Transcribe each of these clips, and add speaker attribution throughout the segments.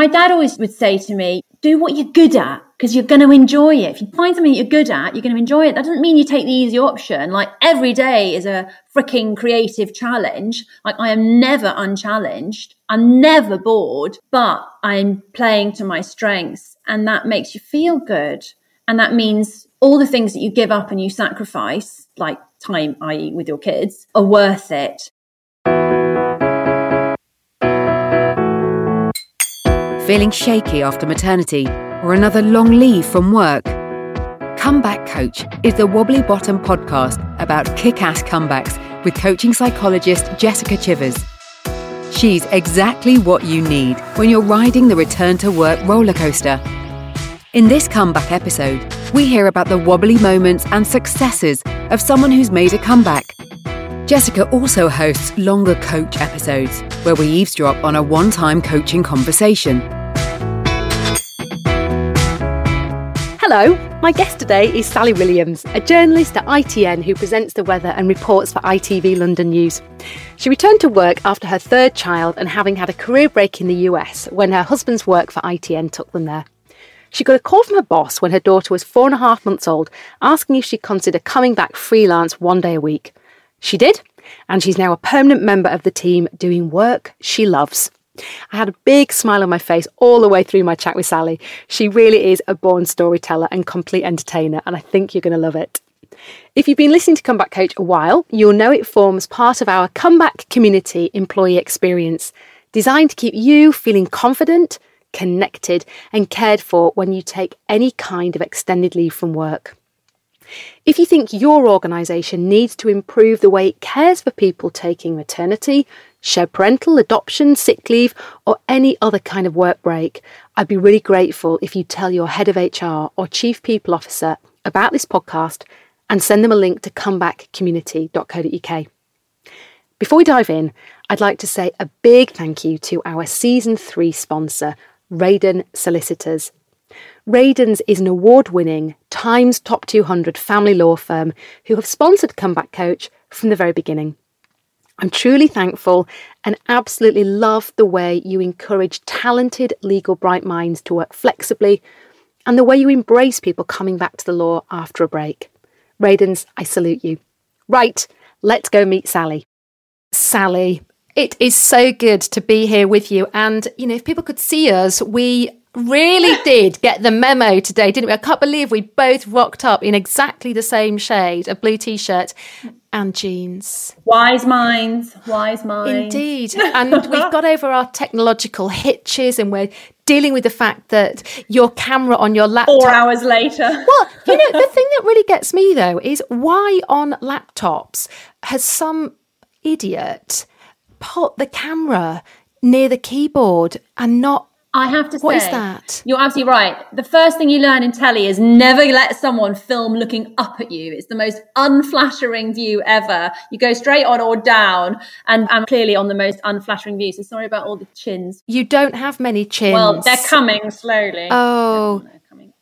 Speaker 1: My dad always would say to me, do what you're good at because you're going to enjoy it. If you find something that you're good at, you're going to enjoy it. That doesn't mean you take the easy option. Like every day is a freaking creative challenge. Like I am never unchallenged. I'm never bored, but I'm playing to my strengths and that makes you feel good. And that means all the things that you give up and you sacrifice, like time, i.e., with your kids, are worth it.
Speaker 2: Feeling shaky after maternity or another long leave from work? Comeback Coach is the Wobbly Bottom podcast about kick ass comebacks with coaching psychologist Jessica Chivers. She's exactly what you need when you're riding the return to work rollercoaster. In this comeback episode, we hear about the wobbly moments and successes of someone who's made a comeback. Jessica also hosts longer coach episodes where we eavesdrop on a one time coaching conversation.
Speaker 3: Hello, my guest today is Sally Williams, a journalist at ITN who presents the weather and reports for ITV London News. She returned to work after her third child and having had a career break in the US when her husband's work for ITN took them there. She got a call from her boss when her daughter was four and a half months old asking if she'd consider coming back freelance one day a week. She did, and she's now a permanent member of the team doing work she loves. I had a big smile on my face all the way through my chat with Sally. She really is a born storyteller and complete entertainer, and I think you're going to love it. If you've been listening to Comeback Coach a while, you'll know it forms part of our Comeback Community employee experience, designed to keep you feeling confident, connected, and cared for when you take any kind of extended leave from work. If you think your organisation needs to improve the way it cares for people taking maternity, shared parental, adoption, sick leave, or any other kind of work break, I'd be really grateful if you tell your head of HR or chief people officer about this podcast and send them a link to comebackcommunity.co.uk. Before we dive in, I'd like to say a big thank you to our season three sponsor, Rayden Solicitors. Rayden's is an award winning Times Top 200 family law firm who have sponsored Comeback Coach from the very beginning. I'm truly thankful and absolutely love the way you encourage talented legal bright minds to work flexibly and the way you embrace people coming back to the law after a break. Raydens, I salute you. Right, let's go meet Sally. Sally, it is so good to be here with you. And, you know, if people could see us, we really did get the memo today, didn't we? I can't believe we both rocked up in exactly the same shade, a blue t shirt and jeans.
Speaker 1: Wise minds, wise minds.
Speaker 3: Indeed. And we've got over our technological hitches and we're dealing with the fact that your camera on your laptop.
Speaker 1: Four hours later.
Speaker 3: Well, you know, the thing that really gets me though is why on laptops has some idiot put the camera near the keyboard and not
Speaker 1: I have to say,
Speaker 3: what is that?
Speaker 1: You're absolutely right. The first thing you learn in telly is never let someone film looking up at you. It's the most unflattering view ever. You go straight on or down, and I'm clearly on the most unflattering view. So sorry about all the chins.
Speaker 3: You don't have many chins.
Speaker 1: Well, they're coming slowly.
Speaker 3: Oh.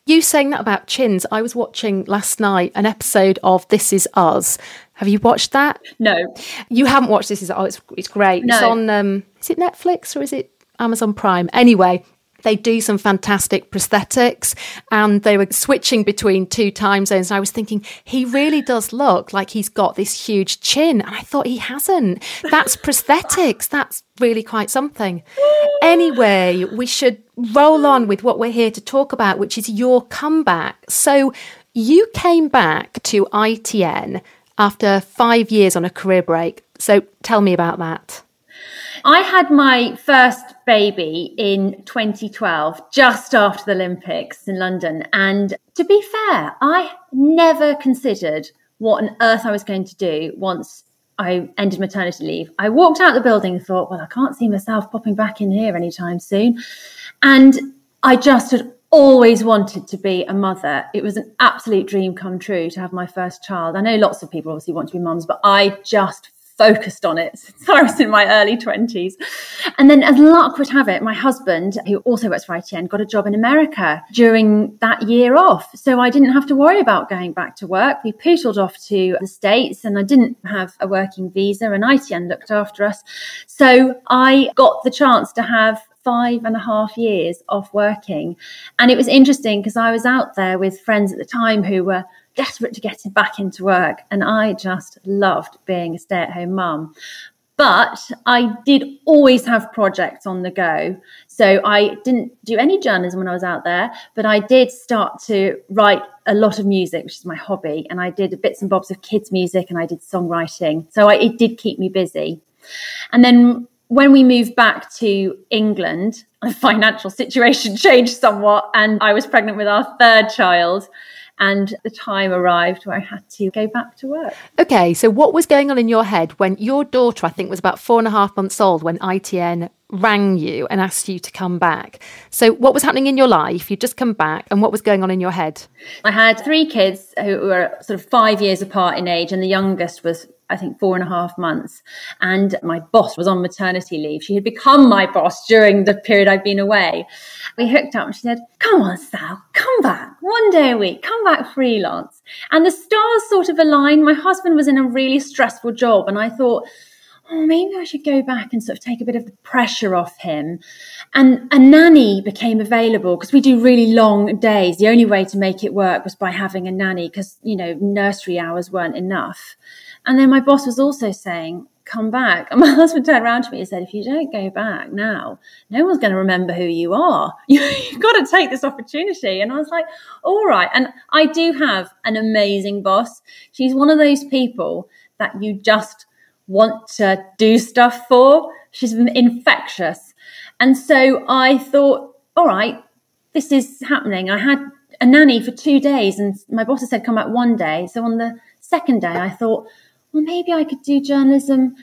Speaker 3: You saying that about chins, I was watching last night an episode of This Is Us. Have you watched that?
Speaker 1: No.
Speaker 3: You haven't watched This Is Us. Oh, it's, it's great.
Speaker 1: No.
Speaker 3: It's on, um, is it Netflix or is it Amazon Prime. Anyway, they do some fantastic prosthetics and they were switching between two time zones. And I was thinking, he really does look like he's got this huge chin. And I thought he hasn't. That's prosthetics. That's really quite something. Anyway, we should roll on with what we're here to talk about, which is your comeback. So you came back to ITN after five years on a career break. So tell me about that.
Speaker 1: I had my first baby in 2012, just after the Olympics in London. And to be fair, I never considered what on earth I was going to do once I ended maternity leave. I walked out the building and thought, well, I can't see myself popping back in here anytime soon. And I just had always wanted to be a mother. It was an absolute dream come true to have my first child. I know lots of people obviously want to be mums, but I just focused on it since I was in my early 20s. And then, as luck would have it, my husband, who also works for ITN, got a job in America during that year off. So I didn't have to worry about going back to work. We pootled off to the States and I didn't have a working visa, and ITN looked after us. So I got the chance to have five and a half years off working. And it was interesting because I was out there with friends at the time who were desperate to get back into work. And I just loved being a stay at home mum. But I did always have projects on the go. So I didn't do any journalism when I was out there, but I did start to write a lot of music, which is my hobby. And I did bits and bobs of kids' music and I did songwriting. So I, it did keep me busy. And then when we moved back to England, the financial situation changed somewhat, and I was pregnant with our third child and the time arrived where I had to go back to work.
Speaker 3: Okay, so what was going on in your head when your daughter, I think, was about four and a half months old when ITN rang you and asked you to come back? So, what was happening in your life? You'd just come back, and what was going on in your head?
Speaker 1: I had three kids who were sort of five years apart in age, and the youngest was I think, four and a half months. And my boss was on maternity leave. She had become my boss during the period I'd been away. We hooked up and she said, Come on, Sal, come back one day a week, come back freelance. And the stars sort of aligned. My husband was in a really stressful job. And I thought, oh, maybe I should go back and sort of take a bit of the pressure off him. And a nanny became available because we do really long days. The only way to make it work was by having a nanny because, you know, nursery hours weren't enough. And then my boss was also saying, come back. And my husband turned around to me and said, if you don't go back now, no one's going to remember who you are. You've got to take this opportunity. And I was like, all right. And I do have an amazing boss. She's one of those people that you just want to do stuff for. She's infectious. And so I thought, all right, this is happening. I had a nanny for two days and my boss had said come back one day. So on the second day, I thought, well, maybe I could do journalism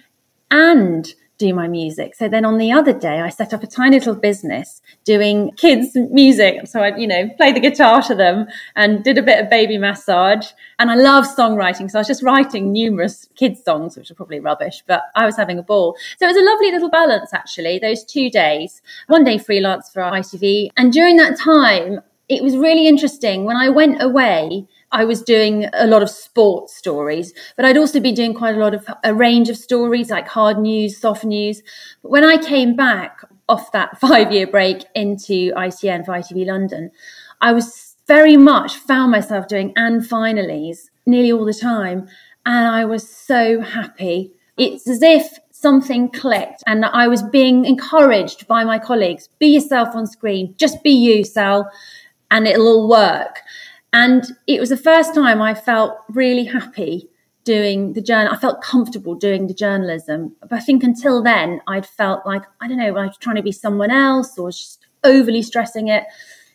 Speaker 1: and do my music. So then on the other day, I set up a tiny little business doing kids music. So I, you know, play the guitar to them and did a bit of baby massage. And I love songwriting. So I was just writing numerous kids songs, which are probably rubbish, but I was having a ball. So it was a lovely little balance, actually, those two days, one day freelance for ITV. And during that time, it was really interesting when I went away I was doing a lot of sports stories, but I'd also been doing quite a lot of a range of stories like hard news, soft news. But when I came back off that five year break into ITN for ITV London, I was very much found myself doing and finallys nearly all the time. And I was so happy. It's as if something clicked and I was being encouraged by my colleagues be yourself on screen, just be you, Sal, and it'll all work. And it was the first time I felt really happy doing the journal. I felt comfortable doing the journalism. But I think until then, I'd felt like, I don't know, I was trying to be someone else or just overly stressing it.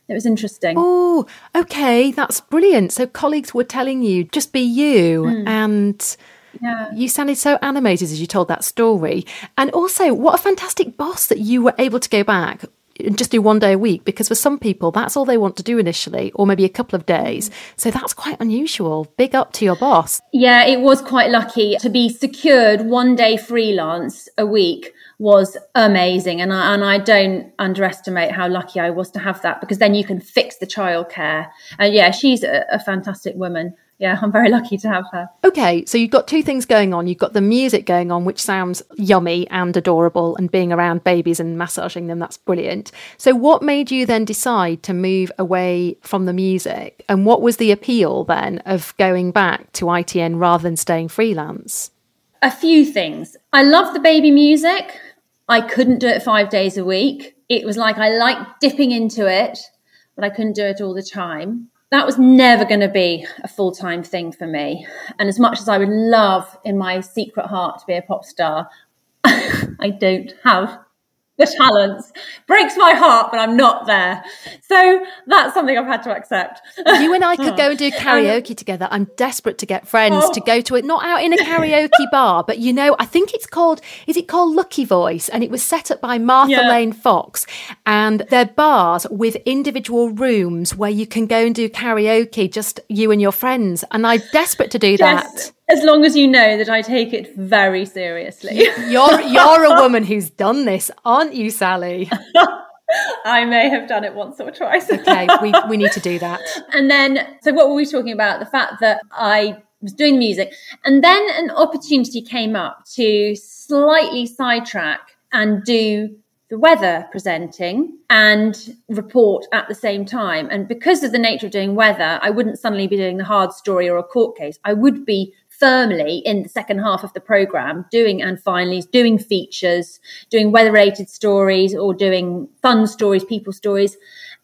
Speaker 1: It was interesting.
Speaker 3: Oh, okay. That's brilliant. So colleagues were telling you, just be you. Mm. And yeah. You sounded so animated as you told that story. And also, what a fantastic boss that you were able to go back just do one day a week because for some people that's all they want to do initially or maybe a couple of days. Mm. So that's quite unusual. Big up to your boss.
Speaker 1: Yeah it was quite lucky. To be secured one day freelance a week was amazing. And I, and I don't underestimate how lucky I was to have that because then you can fix the childcare. And yeah she's a, a fantastic woman yeah, I'm very lucky to have her.
Speaker 3: Okay, so you've got two things going on. You've got the music going on, which sounds yummy and adorable, and being around babies and massaging them, that's brilliant. So, what made you then decide to move away from the music? And what was the appeal then of going back to ITN rather than staying freelance?
Speaker 1: A few things. I love the baby music. I couldn't do it five days a week. It was like I liked dipping into it, but I couldn't do it all the time that was never going to be a full time thing for me. And as much as I would love in my secret heart to be a pop star, I don't have the talents. Breaks my heart, but I'm not there. So that's something I've had to accept.
Speaker 3: You and I could go and do karaoke together. I'm desperate to get friends oh. to go to it, not out in a karaoke bar, but you know, I think it's called, is it called Lucky Voice? And it was set up by Martha yeah. Lane Fox. And they're bars with individual rooms where you can go and do karaoke, just you and your friends. And I'm desperate to do that
Speaker 1: as long as you know that I take it very seriously.
Speaker 3: You're you're a woman who's done this, aren't you, Sally?
Speaker 1: I may have done it once or twice.
Speaker 3: okay, we, we need to do that.
Speaker 1: And then, so what were we talking about? The fact that I was doing music, and then an opportunity came up to slightly sidetrack and do the weather presenting and report at the same time. And because of the nature of doing weather, I wouldn't suddenly be doing the hard story or a court case. I would be firmly in the second half of the program doing and finally doing features, doing weather related stories or doing fun stories, people stories.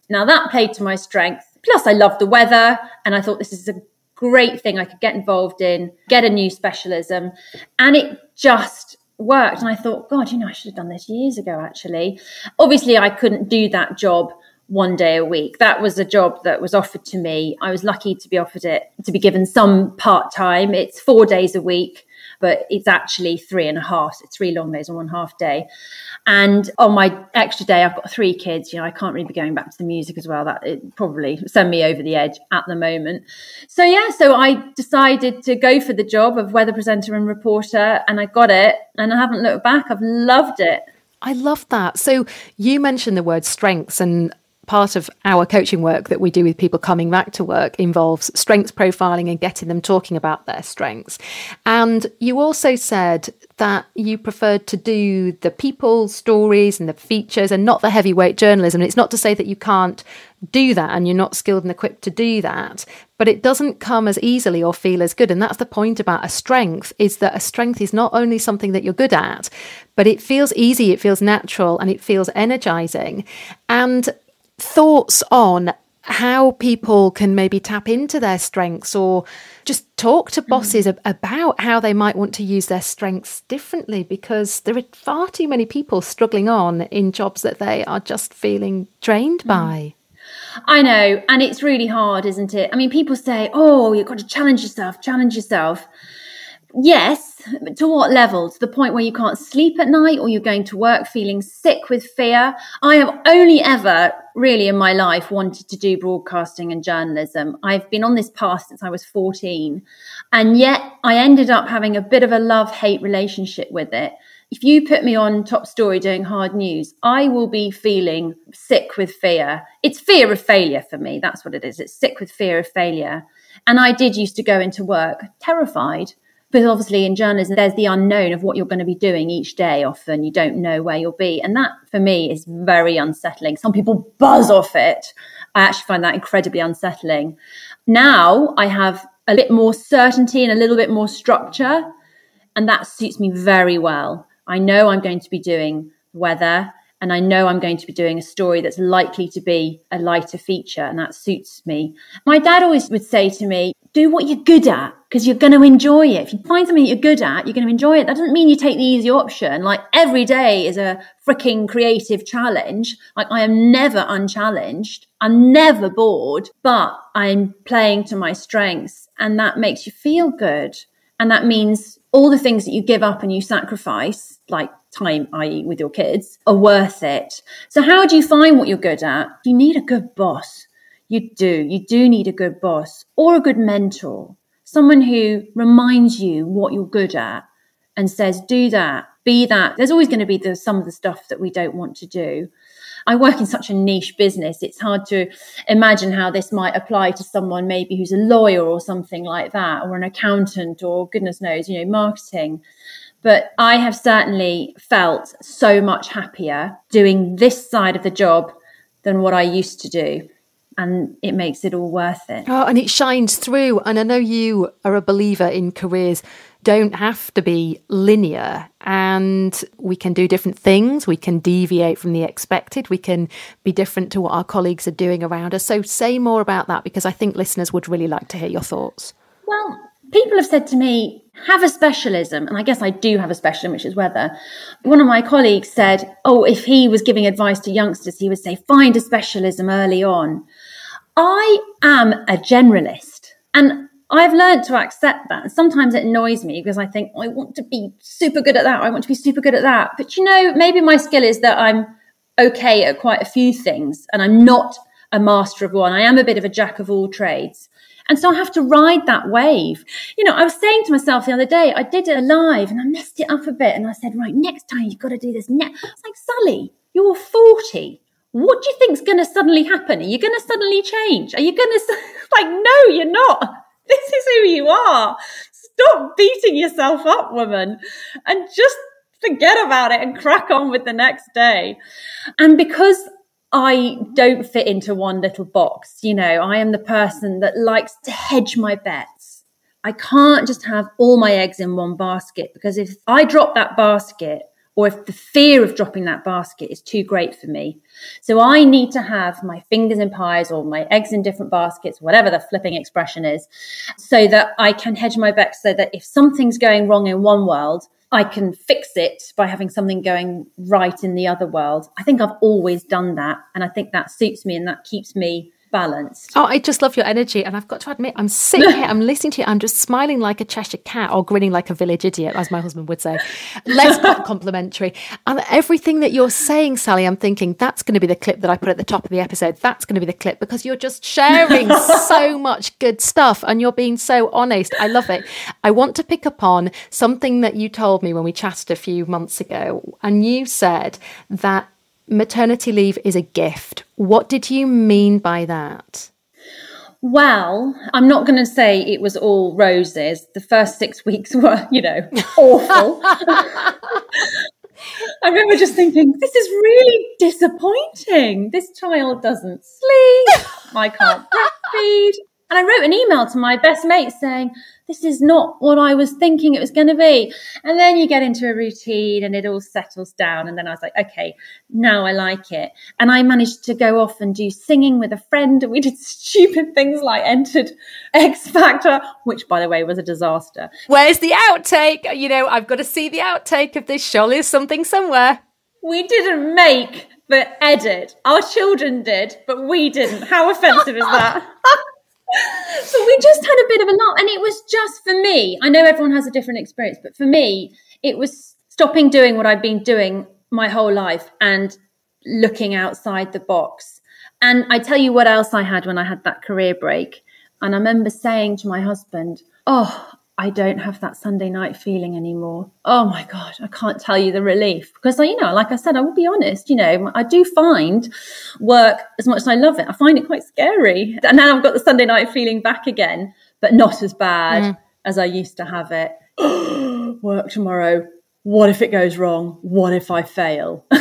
Speaker 1: Now that played to my strength. Plus, I love the weather and I thought this is a great thing I could get involved in, get a new specialism. And it just worked. And I thought, God, you know, I should have done this years ago, actually. Obviously, I couldn't do that job one day a week. That was a job that was offered to me. I was lucky to be offered it, to be given some part time. It's four days a week, but it's actually three and a half. It's three long days and one half day. And on my extra day, I've got three kids. You know, I can't really be going back to the music as well. That it probably send me over the edge at the moment. So yeah, so I decided to go for the job of weather presenter and reporter, and I got it. And I haven't looked back. I've loved it.
Speaker 3: I love that. So you mentioned the word strengths, and part of our coaching work that we do with people coming back to work involves strengths profiling and getting them talking about their strengths. And you also said that you preferred to do the people stories and the features and not the heavyweight journalism. And it's not to say that you can't do that and you're not skilled and equipped to do that, but it doesn't come as easily or feel as good. And that's the point about a strength is that a strength is not only something that you're good at, but it feels easy, it feels natural, and it feels energizing. And thoughts on how people can maybe tap into their strengths or just talk to bosses mm. about how they might want to use their strengths differently because there are far too many people struggling on in jobs that they are just feeling drained mm. by.
Speaker 1: I know, and it's really hard, isn't it? I mean, people say, "Oh, you've got to challenge yourself, challenge yourself." Yes, but to what level? To the point where you can't sleep at night or you're going to work feeling sick with fear? I have only ever really in my life wanted to do broadcasting and journalism. I've been on this path since I was 14. And yet I ended up having a bit of a love hate relationship with it. If you put me on top story doing hard news, I will be feeling sick with fear. It's fear of failure for me. That's what it is. It's sick with fear of failure. And I did used to go into work terrified because obviously in journalism there's the unknown of what you're going to be doing each day often. You don't know where you'll be. And that for me is very unsettling. Some people buzz off it. I actually find that incredibly unsettling. Now i have a bit more certainty and a little bit more structure and that suits me very well. I know i'm going to be doing weather and I know I'm going to be doing a story that's likely to be a lighter feature, and that suits me. My dad always would say to me, Do what you're good at because you're going to enjoy it. If you find something that you're good at, you're going to enjoy it. That doesn't mean you take the easy option. Like every day is a freaking creative challenge. Like I am never unchallenged. I'm never bored, but I'm playing to my strengths, and that makes you feel good. And that means all the things that you give up and you sacrifice, like time, i.e., with your kids, are worth it. So, how do you find what you're good at? You need a good boss. You do. You do need a good boss or a good mentor, someone who reminds you what you're good at and says, do that, be that. There's always going to be the, some of the stuff that we don't want to do. I work in such a niche business. It's hard to imagine how this might apply to someone maybe who's a lawyer or something like that, or an accountant, or goodness knows, you know, marketing. But I have certainly felt so much happier doing this side of the job than what I used to do. And it makes it all worth it.
Speaker 3: Oh, and it shines through. And I know you are a believer in careers don't have to be linear and we can do different things. We can deviate from the expected. We can be different to what our colleagues are doing around us. So, say more about that because I think listeners would really like to hear your thoughts.
Speaker 1: Well, people have said to me, have a specialism. And I guess I do have a specialism, which is weather. One of my colleagues said, oh, if he was giving advice to youngsters, he would say, find a specialism early on. I am a generalist. And I've learned to accept that. Sometimes it annoys me because I think, I want to be super good at that. I want to be super good at that. But you know, maybe my skill is that I'm okay at quite a few things and I'm not a master of one. I am a bit of a jack of all trades. And so I have to ride that wave. You know, I was saying to myself the other day, I did it live and I messed it up a bit. And I said, right, next time you've got to do this. Ne-. It's like, Sally, you're 40. What do you think's going to suddenly happen? Are you going to suddenly change? Are you going to, like, no, you're not. This is who you are. Stop beating yourself up, woman, and just forget about it and crack on with the next day. And because I don't fit into one little box, you know, I am the person that likes to hedge my bets. I can't just have all my eggs in one basket because if I drop that basket, or if the fear of dropping that basket is too great for me. So I need to have my fingers in pies or my eggs in different baskets, whatever the flipping expression is, so that I can hedge my bets so that if something's going wrong in one world, I can fix it by having something going right in the other world. I think I've always done that. And I think that suits me and that keeps me balanced.
Speaker 3: Oh, I just love your energy. And I've got to admit, I'm sitting here, I'm listening to you, I'm just smiling like a Cheshire cat or grinning like a village idiot, as my husband would say. Less complimentary. And everything that you're saying, Sally, I'm thinking that's going to be the clip that I put at the top of the episode. That's going to be the clip because you're just sharing so much good stuff and you're being so honest. I love it. I want to pick up on something that you told me when we chatted a few months ago. And you said that maternity leave is a gift. What did you mean by that?
Speaker 1: Well, I'm not going to say it was all roses. The first six weeks were, you know, awful. I remember just thinking, this is really disappointing. This child doesn't sleep. I can't breastfeed. And I wrote an email to my best mate saying, this is not what I was thinking it was going to be. And then you get into a routine and it all settles down. And then I was like, okay, now I like it. And I managed to go off and do singing with a friend. And we did stupid things like entered X Factor, which by the way was a disaster.
Speaker 3: Where's the outtake? You know, I've got to see the outtake of this. Surely there's something somewhere.
Speaker 1: We didn't make the edit. Our children did, but we didn't. How offensive is that? so we just had a bit of a laugh and it was just for me. I know everyone has a different experience but for me it was stopping doing what i've been doing my whole life and looking outside the box. And i tell you what else i had when i had that career break. And i remember saying to my husband oh I don't have that Sunday night feeling anymore. Oh my God, I can't tell you the relief. Because, you know, like I said, I will be honest, you know, I do find work, as much as I love it, I find it quite scary. And now I've got the Sunday night feeling back again, but not as bad mm. as I used to have it. work tomorrow. What if it goes wrong? What if I fail?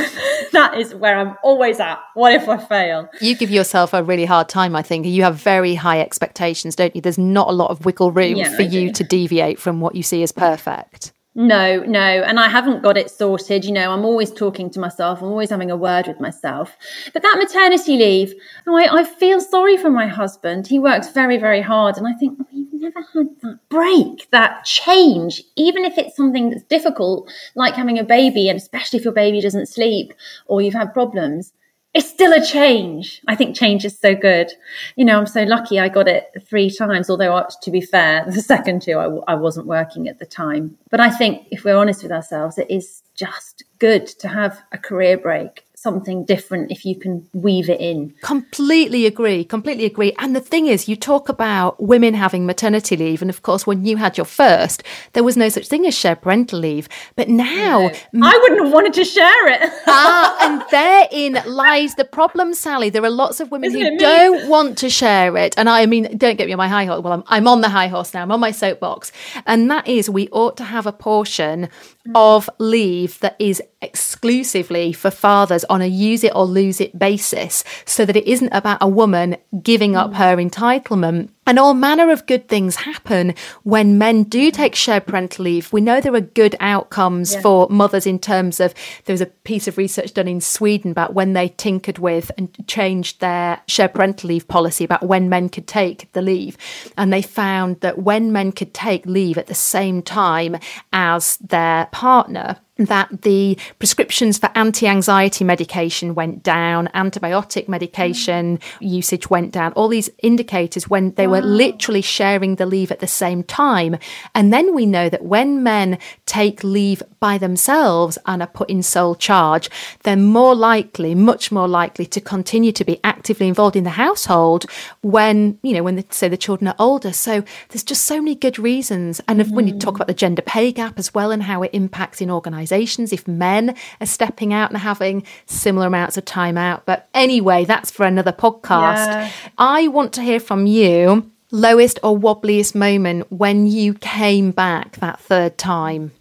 Speaker 1: that is where I'm always at. What if I fail?
Speaker 3: You give yourself a really hard time, I think. You have very high expectations, don't you? There's not a lot of wiggle room yeah, for you to deviate from what you see as perfect.
Speaker 1: No, no. And I haven't got it sorted. You know, I'm always talking to myself. I'm always having a word with myself. But that maternity leave, oh, I, I feel sorry for my husband. He works very, very hard. And I think, oh, never had that break, that change, even if it's something that's difficult, like having a baby, and especially if your baby doesn't sleep or you've had problems it's still a change. I think change is so good. You know, I'm so lucky I got it three times, although uh, to be fair, the second two I, I wasn't working at the time. But I think if we're honest with ourselves, it is just good to have a career break something different if you can weave it in.
Speaker 3: Completely agree. Completely agree. And the thing is, you talk about women having maternity leave. And of course, when you had your first, there was no such thing as shared parental leave. But now.
Speaker 1: No. I wouldn't have wanted to share it.
Speaker 3: ah, and therein lies the problem, Sally. There are lots of women Isn't who don't want to share it. And I mean, don't get me on my high horse. Well, I'm, I'm on the high horse now. I'm on my soapbox. And that is, we ought to have a portion of leave that is exclusively for fathers on a use it or lose it basis so that it isn't about a woman giving up mm. her entitlement and all manner of good things happen when men do mm. take shared parental leave. We know there are good outcomes yeah. for mothers in terms of there was a piece of research done in Sweden about when they tinkered with and changed their shared parental leave policy about when men could take the leave. And they found that when men could take leave at the same time as their partner, that the prescriptions for anti anxiety medication went down, antibiotic medication mm. usage went down, all these indicators when they wow. were literally sharing the leave at the same time. And then we know that when men take leave by themselves and are put in sole charge, they're more likely, much more likely to continue to be actively involved in the household when, you know, when the, say the children are older. So there's just so many good reasons. And mm. when you talk mm. about the gender pay gap as well and how it impacts in organisations, organisations if men are stepping out and having similar amounts of time out. But anyway, that's for another podcast. Yeah. I want to hear from you lowest or wobbliest moment when you came back that third time.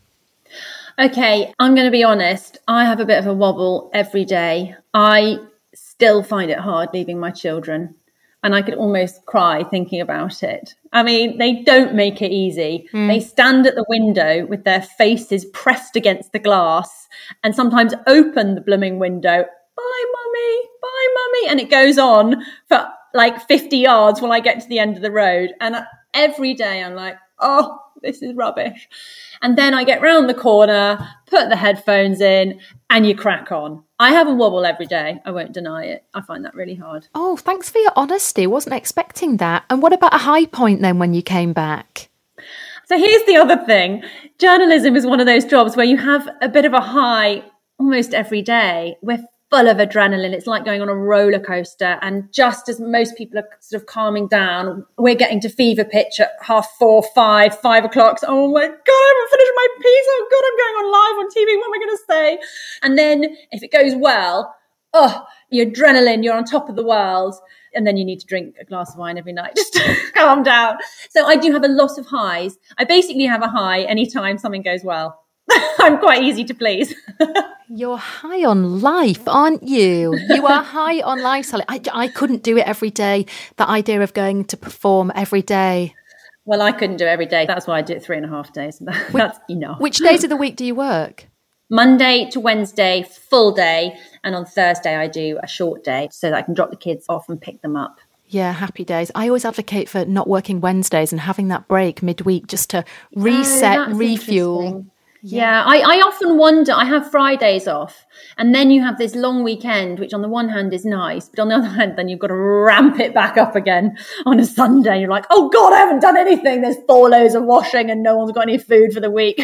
Speaker 1: Okay, I'm going to be honest. I have a bit of a wobble every day. I still find it hard leaving my children. And I could almost cry thinking about it. I mean, they don't make it easy. Mm. They stand at the window with their faces pressed against the glass and sometimes open the blooming window. Bye, mummy. Bye, mummy. And it goes on for like 50 yards when I get to the end of the road. And every day I'm like, oh, this is rubbish. And then I get round the corner, put the headphones in, and you crack on. I have a wobble every day. I won't deny it. I find that really hard.
Speaker 3: Oh, thanks for your honesty. I wasn't expecting that. And what about a high point then when you came back?
Speaker 1: So here's the other thing journalism is one of those jobs where you have a bit of a high almost every day. We're full of adrenaline. It's like going on a roller coaster. And just as most people are sort of calming down, we're getting to fever pitch at half four, five, five o'clock. So, oh my God, I haven't finished my piece. Oh God, I'm going on live on TV. What am I going to say? And then if it goes well, oh, your adrenaline, you're on top of the world. And then you need to drink a glass of wine every night just to calm down. So I do have a lot of highs. I basically have a high anytime something goes well. I'm quite easy to please.
Speaker 3: You're high on life, aren't you? You are high on life, Sally. I, I couldn't do it every day. The idea of going to perform every day.
Speaker 1: Well, I couldn't do it every day. That's why I do it three and a half days. That's which, enough.
Speaker 3: Which days of the week do you work?
Speaker 1: Monday to Wednesday, full day. And on Thursday, I do a short day so that I can drop the kids off and pick them up.
Speaker 3: Yeah, happy days. I always advocate for not working Wednesdays and having that break midweek just to reset, oh, refuel.
Speaker 1: Yeah, I, I often wonder. I have Fridays off, and then you have this long weekend, which on the one hand is nice, but on the other hand, then you've got to ramp it back up again on a Sunday. You're like, oh God, I haven't done anything. There's four loads of washing, and no one's got any food for the week.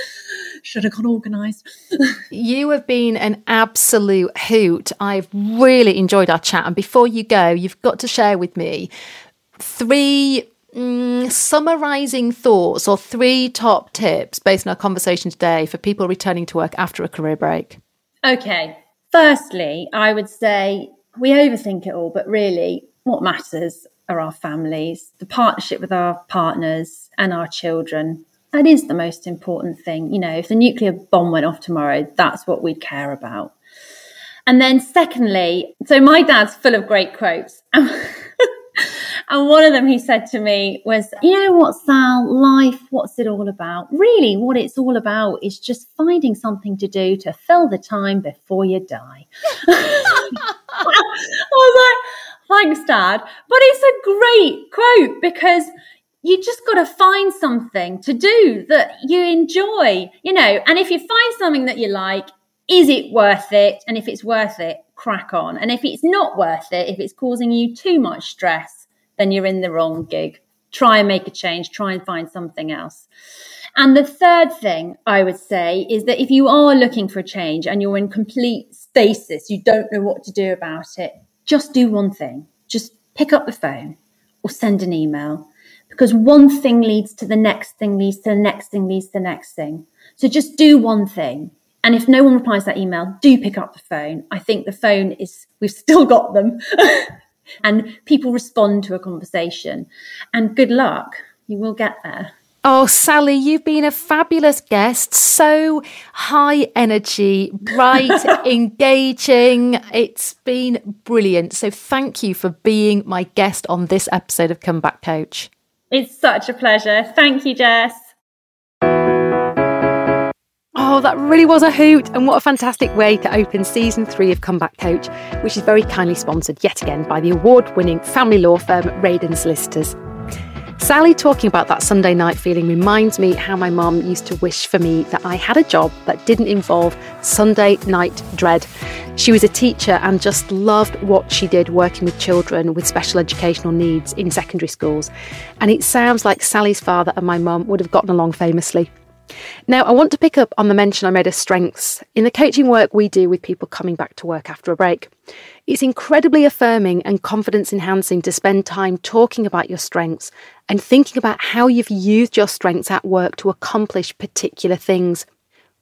Speaker 1: Should have got organised.
Speaker 3: you have been an absolute hoot. I've really enjoyed our chat. And before you go, you've got to share with me three mm, summarizing thoughts or three top tips based on our conversation today for people returning to work after a career break?
Speaker 1: Okay. Firstly, I would say we overthink it all, but really, what matters are our families, the partnership with our partners and our children. That is the most important thing. You know, if the nuclear bomb went off tomorrow, that's what we'd care about. And then, secondly, so my dad's full of great quotes. And one of them he said to me was, You know what, Sal, life, what's it all about? Really, what it's all about is just finding something to do to fill the time before you die. I was like, Thanks, Dad. But it's a great quote because you just got to find something to do that you enjoy, you know. And if you find something that you like, is it worth it? And if it's worth it, crack on. And if it's not worth it, if it's causing you too much stress, then you're in the wrong gig. Try and make a change, try and find something else. And the third thing I would say is that if you are looking for a change and you're in complete stasis, you don't know what to do about it, just do one thing. Just pick up the phone or send an email because one thing leads to the next thing, leads to the next thing, leads to the next thing. So just do one thing. And if no one replies that email, do pick up the phone. I think the phone is, we've still got them. and people respond to a conversation. And good luck, you will get there.
Speaker 3: Oh, Sally, you've been a fabulous guest. So high energy, bright, engaging. It's been brilliant. So thank you for being my guest on this episode of Comeback Coach.
Speaker 1: It's such a pleasure. Thank you, Jess.
Speaker 3: Oh, that really was a hoot. And what a fantastic way to open season three of Comeback Coach, which is very kindly sponsored yet again by the award winning family law firm Rayden Solicitors. Sally talking about that Sunday night feeling reminds me how my mum used to wish for me that I had a job that didn't involve Sunday night dread. She was a teacher and just loved what she did working with children with special educational needs in secondary schools. And it sounds like Sally's father and my mum would have gotten along famously. Now, I want to pick up on the mention I made of strengths. In the coaching work we do with people coming back to work after a break, it's incredibly affirming and confidence enhancing to spend time talking about your strengths and thinking about how you've used your strengths at work to accomplish particular things.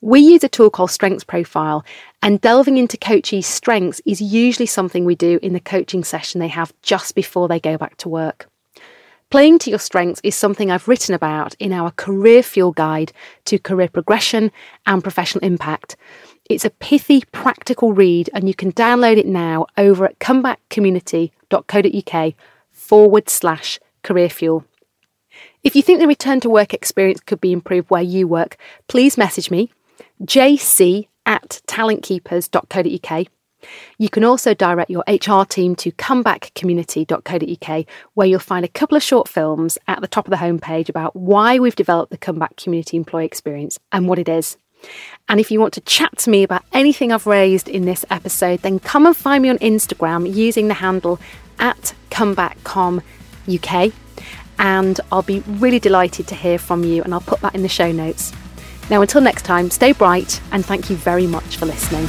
Speaker 3: We use a tool called Strengths Profile, and delving into coachees' strengths is usually something we do in the coaching session they have just before they go back to work. Playing to your strengths is something I've written about in our Career Fuel Guide to Career Progression and Professional Impact. It's a pithy, practical read, and you can download it now over at comebackcommunity.co.uk forward slash career fuel. If you think the return to work experience could be improved where you work, please message me, jc at talentkeepers.co.uk. You can also direct your HR team to comebackcommunity.co.uk, where you'll find a couple of short films at the top of the homepage about why we've developed the Comeback Community Employee Experience and what it is. And if you want to chat to me about anything I've raised in this episode, then come and find me on Instagram using the handle at comebackcomuk. And I'll be really delighted to hear from you, and I'll put that in the show notes. Now, until next time, stay bright, and thank you very much for listening.